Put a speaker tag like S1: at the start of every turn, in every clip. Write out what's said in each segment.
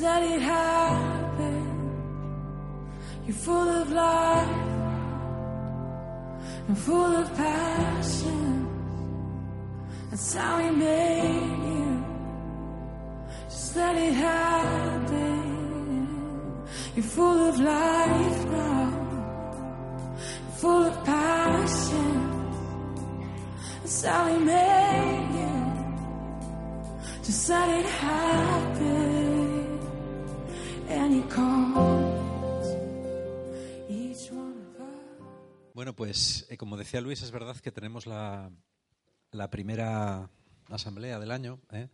S1: Just let it happen. You're full of life and full of passion. That's how we made you. Just let it happen. You're full of life now, full of passion. That's how we made you. Just let it happen.
S2: Pues eh, como decía Luis, es verdad que tenemos la, primera asamblea del año. ¿eh?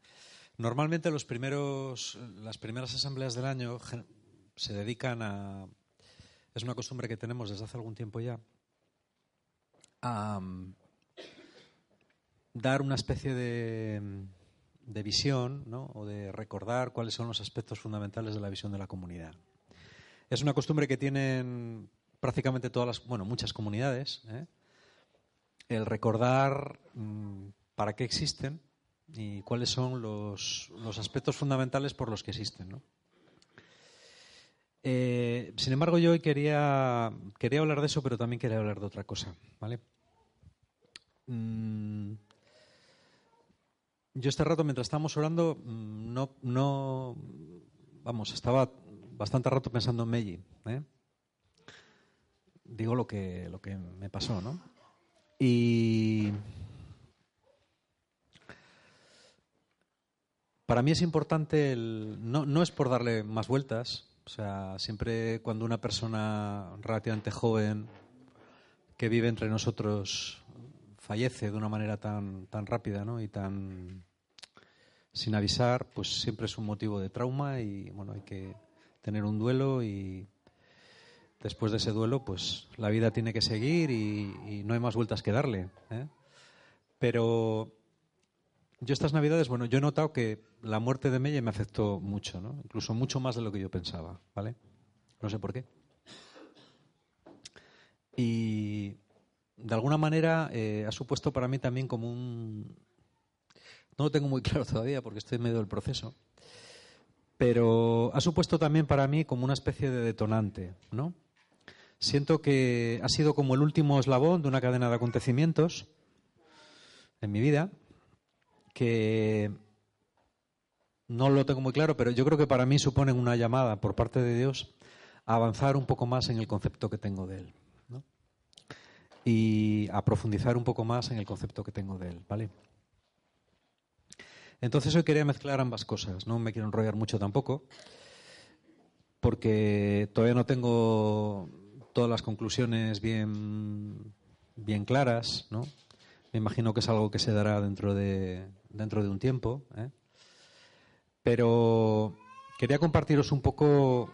S2: Normalmente las primeras asambleas del año se dedican a... Es una costumbre que tenemos desde hace algún tiempo ya. A mm, dar una especie de, de visión o de recordar cuáles son los aspectos fundamentales de la visión de la comunidad. Es una costumbre que tienen prácticamente todas las, bueno, muchas comunidades. ¿eh? El recordar mm, para qué existen y cuáles son los, los aspectos fundamentales por los que existen. ¿no? Eh, sin embargo, yo hoy quería, quería hablar de eso, pero también quería hablar de otra cosa. ¿vale? Mm, yo este rato, mientras estábamos orando, mm, no, no, vamos, estaba bastante rato pensando en Meiji. ¿eh? Digo lo que, lo que me pasó, ¿no? Y para mí es importante, el, no, no es por darle más vueltas, o sea, siempre cuando una persona relativamente joven que vive entre nosotros fallece de una manera tan, tan rápida ¿no? y tan sin avisar, pues siempre es un motivo de trauma y bueno, hay que tener un duelo y después de ese duelo, pues la vida tiene que seguir y, no hay más vueltas que darle. ¿eh? Pero yo estas navidades, bueno, yo he notado que la muerte de Melle me afectó mucho, ¿no? Incluso mucho más de lo que yo pensaba, ¿vale? No sé por qué. Y de alguna manera eh, ha supuesto para mí también como un... No lo tengo muy claro todavía porque estoy en medio del proceso, pero ha supuesto también para mí como una especie de detonante, ¿no? Siento que ha sido como el último eslabón de una cadena de acontecimientos en mi vida que no lo tengo muy claro, pero yo creo que para mí suponen una llamada por parte de Dios a avanzar un poco más en el concepto que tengo de Él. Y a profundizar un poco más en el concepto que tengo de Él. ¿vale? Entonces hoy quería mezclar ambas cosas. No me quiero enrollar mucho tampoco, porque todavía no tengo todas las conclusiones bien, bien claras, ¿no? Me imagino que es algo que se dará dentro de, dentro de un tiempo. ¿eh? Pero quería compartiros un poco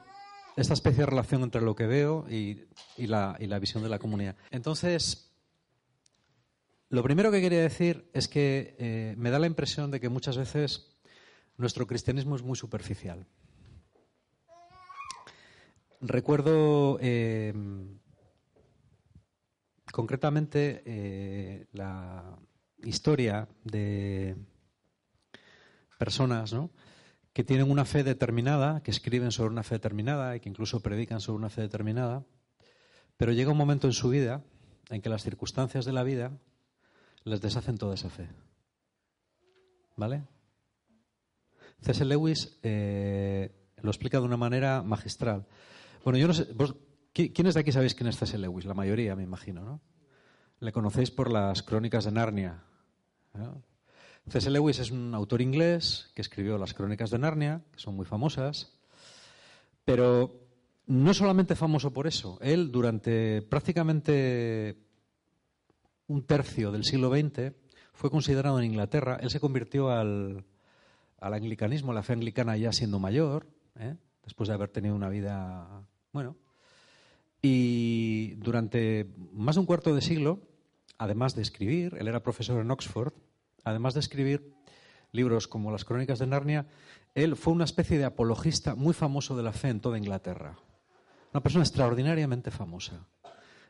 S2: esta especie de relación entre lo que veo y, la, y la visión de la comunidad. Entonces, lo primero que quería decir es que eh, me da la impresión de que muchas veces nuestro cristianismo es muy superficial. Recuerdo eh, concretamente eh, la historia de personas ¿no? que tienen una fe determinada, que escriben sobre una fe determinada y que incluso predican sobre una fe determinada, pero llega un momento en su vida en que las circunstancias de la vida les deshacen toda esa fe. ¿Vale? C.S. Lewis eh, lo explica de una manera magistral. Bueno, yo no sé, vos, ¿quiénes de aquí sabéis quién es C.S. Lewis? La mayoría, me imagino, ¿no? Le conocéis por las crónicas de Narnia. ¿no? C.S. Lewis es un autor inglés que escribió las crónicas de Narnia, que son muy famosas, pero no solamente famoso por eso. Él, durante prácticamente un tercio del siglo XX, fue considerado en Inglaterra. Él se convirtió al, al anglicanismo, la fe anglicana ya siendo mayor, ¿eh? después de haber tenido una vida, bueno. Y durante más de un cuarto de siglo, además de escribir, él era profesor en Oxford, además de escribir libros como las Crónicas de Narnia, él fue una especie de apologista muy famoso de la fe en toda Inglaterra. Una persona extraordinariamente famosa.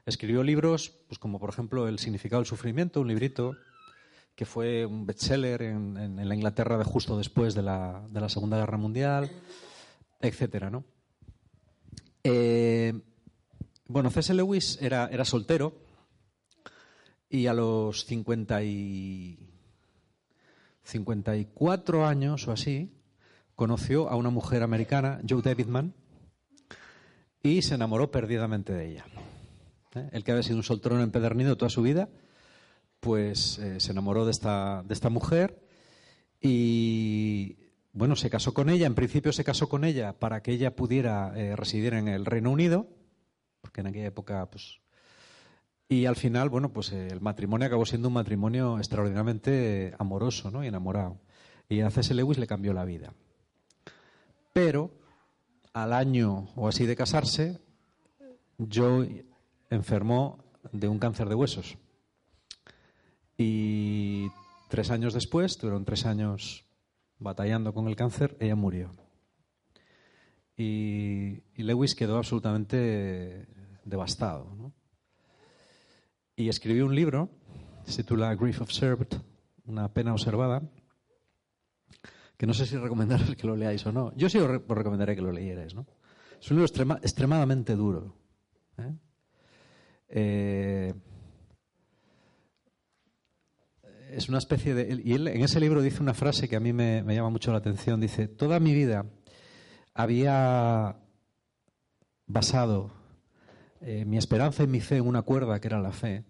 S2: Escribió libros, pues como por ejemplo El significado del sufrimiento, un librito que fue un bestseller en, en, la Inglaterra de justo después de la, de la, Segunda Guerra Mundial. etcétera, ¿no? Eh, bueno, C.S. Lewis era, soltero y a los 50 y 54 años o así conoció a una mujer americana, Joe Davidman, y se enamoró perdidamente de ella. ¿Eh? El que había sido un solterón empedernido toda su vida, pues eh, se enamoró de esta, de esta mujer y bueno, se casó con ella. En principio se casó con ella para que ella pudiera eh, residir en el Reino Unido, porque en aquella época, pues. Y al final, bueno, pues el matrimonio acabó siendo un matrimonio extraordinariamente amoroso, ¿no? Y enamorado. Y a C.S. Lewis le cambió la vida. Pero al año o así de casarse, Joe enfermó de un cáncer de huesos. Y tres años después, tuvieron tres años batallando con el cáncer, ella murió. Y, Lewis quedó absolutamente devastado. Y escribió un libro, se titula Grief Observed, una pena observada, que no sé si recomendaros que lo leáis o no. Yo sí os, recomendaré que lo leyerais. ¿no? Es un libro extremadamente duro. ¿eh? Eh, es una especie de... Y él en ese libro dice una frase que a mí me, llama mucho la atención. Dice, toda mi vida había basado eh, mi esperanza y mi fe en una cuerda que era la fe.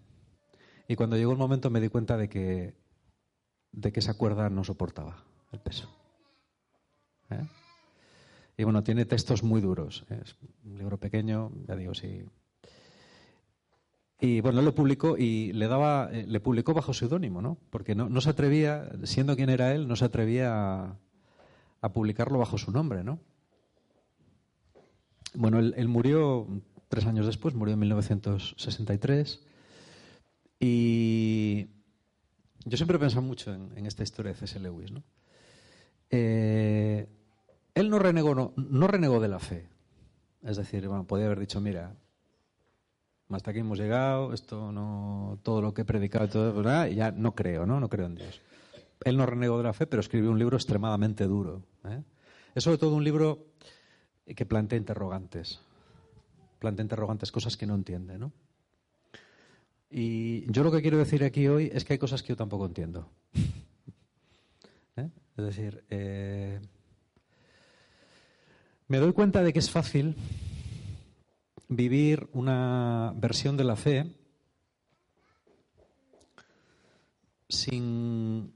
S2: Y cuando llegó el momento me di cuenta de que, de que esa cuerda no soportaba el peso. ¿Eh? Y bueno, tiene textos muy duros. Es un libro pequeño, ya digo, sí, y bueno, él lo publicó y le daba, eh, le publicó bajo seudónimo, ¿no? Porque no, se atrevía, siendo quien era él, no se atrevía a, publicarlo bajo su nombre, ¿no? Bueno, él, murió tres años después, murió en 1963. Y yo siempre he pensado mucho en, esta historia de C.S. Lewis, ¿no? Eh, él no renegó, no, no renegó de la fe. Es decir, bueno, podía haber dicho, mira, hasta aquí hemos llegado, esto no, todo lo que he predicado, todo, ¿verdad? ya no creo, ¿no? No creo en Dios. Él no renegó de la fe, pero escribió un libro extremadamente duro. ¿eh? Es sobre todo un libro que plantea interrogantes, plantea interrogantes, cosas que no entiende, ¿no? Y yo lo que quiero decir aquí hoy es que hay cosas que yo tampoco entiendo. ¿Eh? Es decir, eh, me doy cuenta de que es fácil vivir una versión de la fe sin,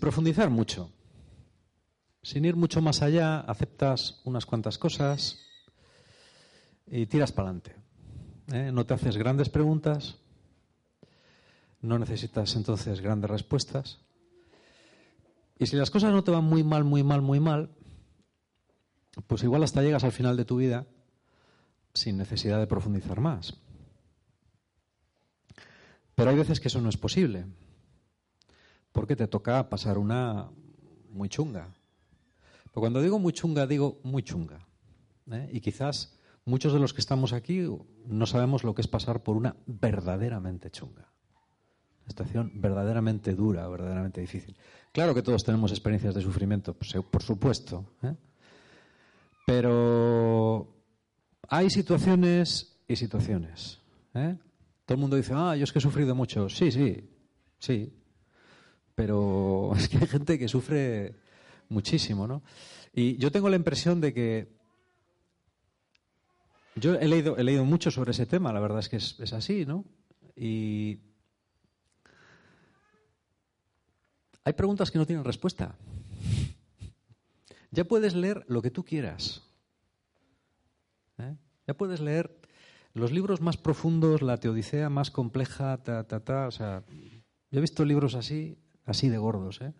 S2: profundizar mucho, sin ir mucho más allá, aceptas unas cuantas cosas y tiras para adelante. ¿eh? No te haces grandes preguntas, no necesitas entonces grandes respuestas. Y si las cosas no te van muy mal, muy mal, muy mal, pues igual hasta llegas al final de tu vida sin necesidad de profundizar más. Pero hay veces que eso no es posible, porque te toca pasar una muy chunga. Pero cuando digo muy chunga, digo muy chunga. ¿eh? Y quizás muchos de los que estamos aquí no sabemos lo que es pasar por una verdaderamente chunga. Una situación verdaderamente dura, verdaderamente difícil. Claro que todos tenemos experiencias de sufrimiento, pues, por supuesto. ¿eh? Pero hay situaciones y situaciones. ¿eh? Todo el mundo dice, ah, yo es que he sufrido mucho. Sí, sí, sí. Pero es que hay gente que sufre muchísimo, ¿no? Y yo tengo la impresión de que. Yo he leído, he leído mucho sobre ese tema, la verdad es que es, es así, ¿no? Y. Hay preguntas que no tienen respuesta. Ya puedes leer lo que tú quieras. ¿Eh? Ya puedes leer los libros más profundos, la teodicea más compleja, ta, ta, ta. O sea, yo he visto libros así, así de gordos, ¿eh?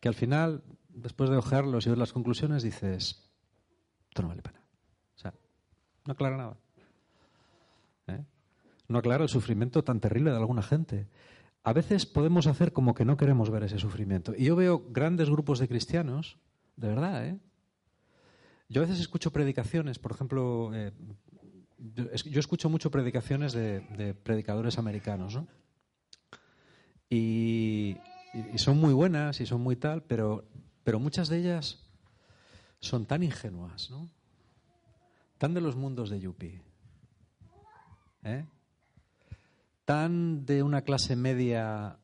S2: que al final, después de ojearlos y ver las conclusiones, dices, esto no vale pena. O sea, no aclara nada. ¿eh? No aclara el sufrimiento tan terrible de alguna gente. A veces podemos hacer como que no queremos ver ese sufrimiento. Y yo veo grandes grupos de cristianos, de verdad, ¿eh? Yo a veces escucho predicaciones, por ejemplo, eh, yo escucho mucho predicaciones de, predicadores americanos, ¿no? Y, son muy buenas y son muy tal, pero, pero muchas de ellas son tan ingenuas, ¿no? Tan de los mundos de Yupi. ¿eh? Tan de una clase media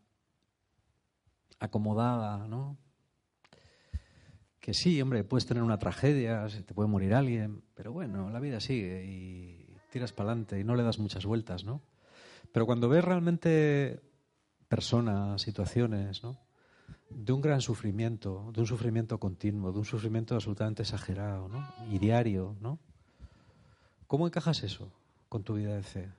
S2: acomodada, ¿no? Que sí, hombre, puedes tener una tragedia, se te puede morir alguien, pero bueno, la vida sigue y tiras para adelante y no le das muchas vueltas, ¿no? Pero cuando ves realmente personas, situaciones, ¿no? De un gran sufrimiento, de un sufrimiento continuo, de un sufrimiento absolutamente exagerado, ¿no? Y diario, ¿no? ¿Cómo encajas eso con tu vida de fe?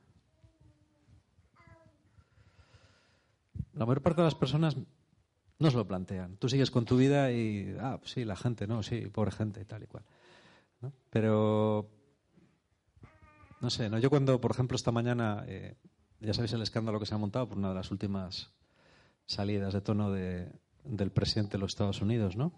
S2: La mayor parte de las personas no se lo plantean. Tú sigues con tu vida y, ah, sí, la gente, no, sí, pobre gente tal y cual. Pero, no sé, ¿no? yo cuando, por ejemplo, esta mañana, eh, ya sabéis el escándalo que se ha montado por una de las últimas salidas de tono de, del presidente de los Estados Unidos, ¿no?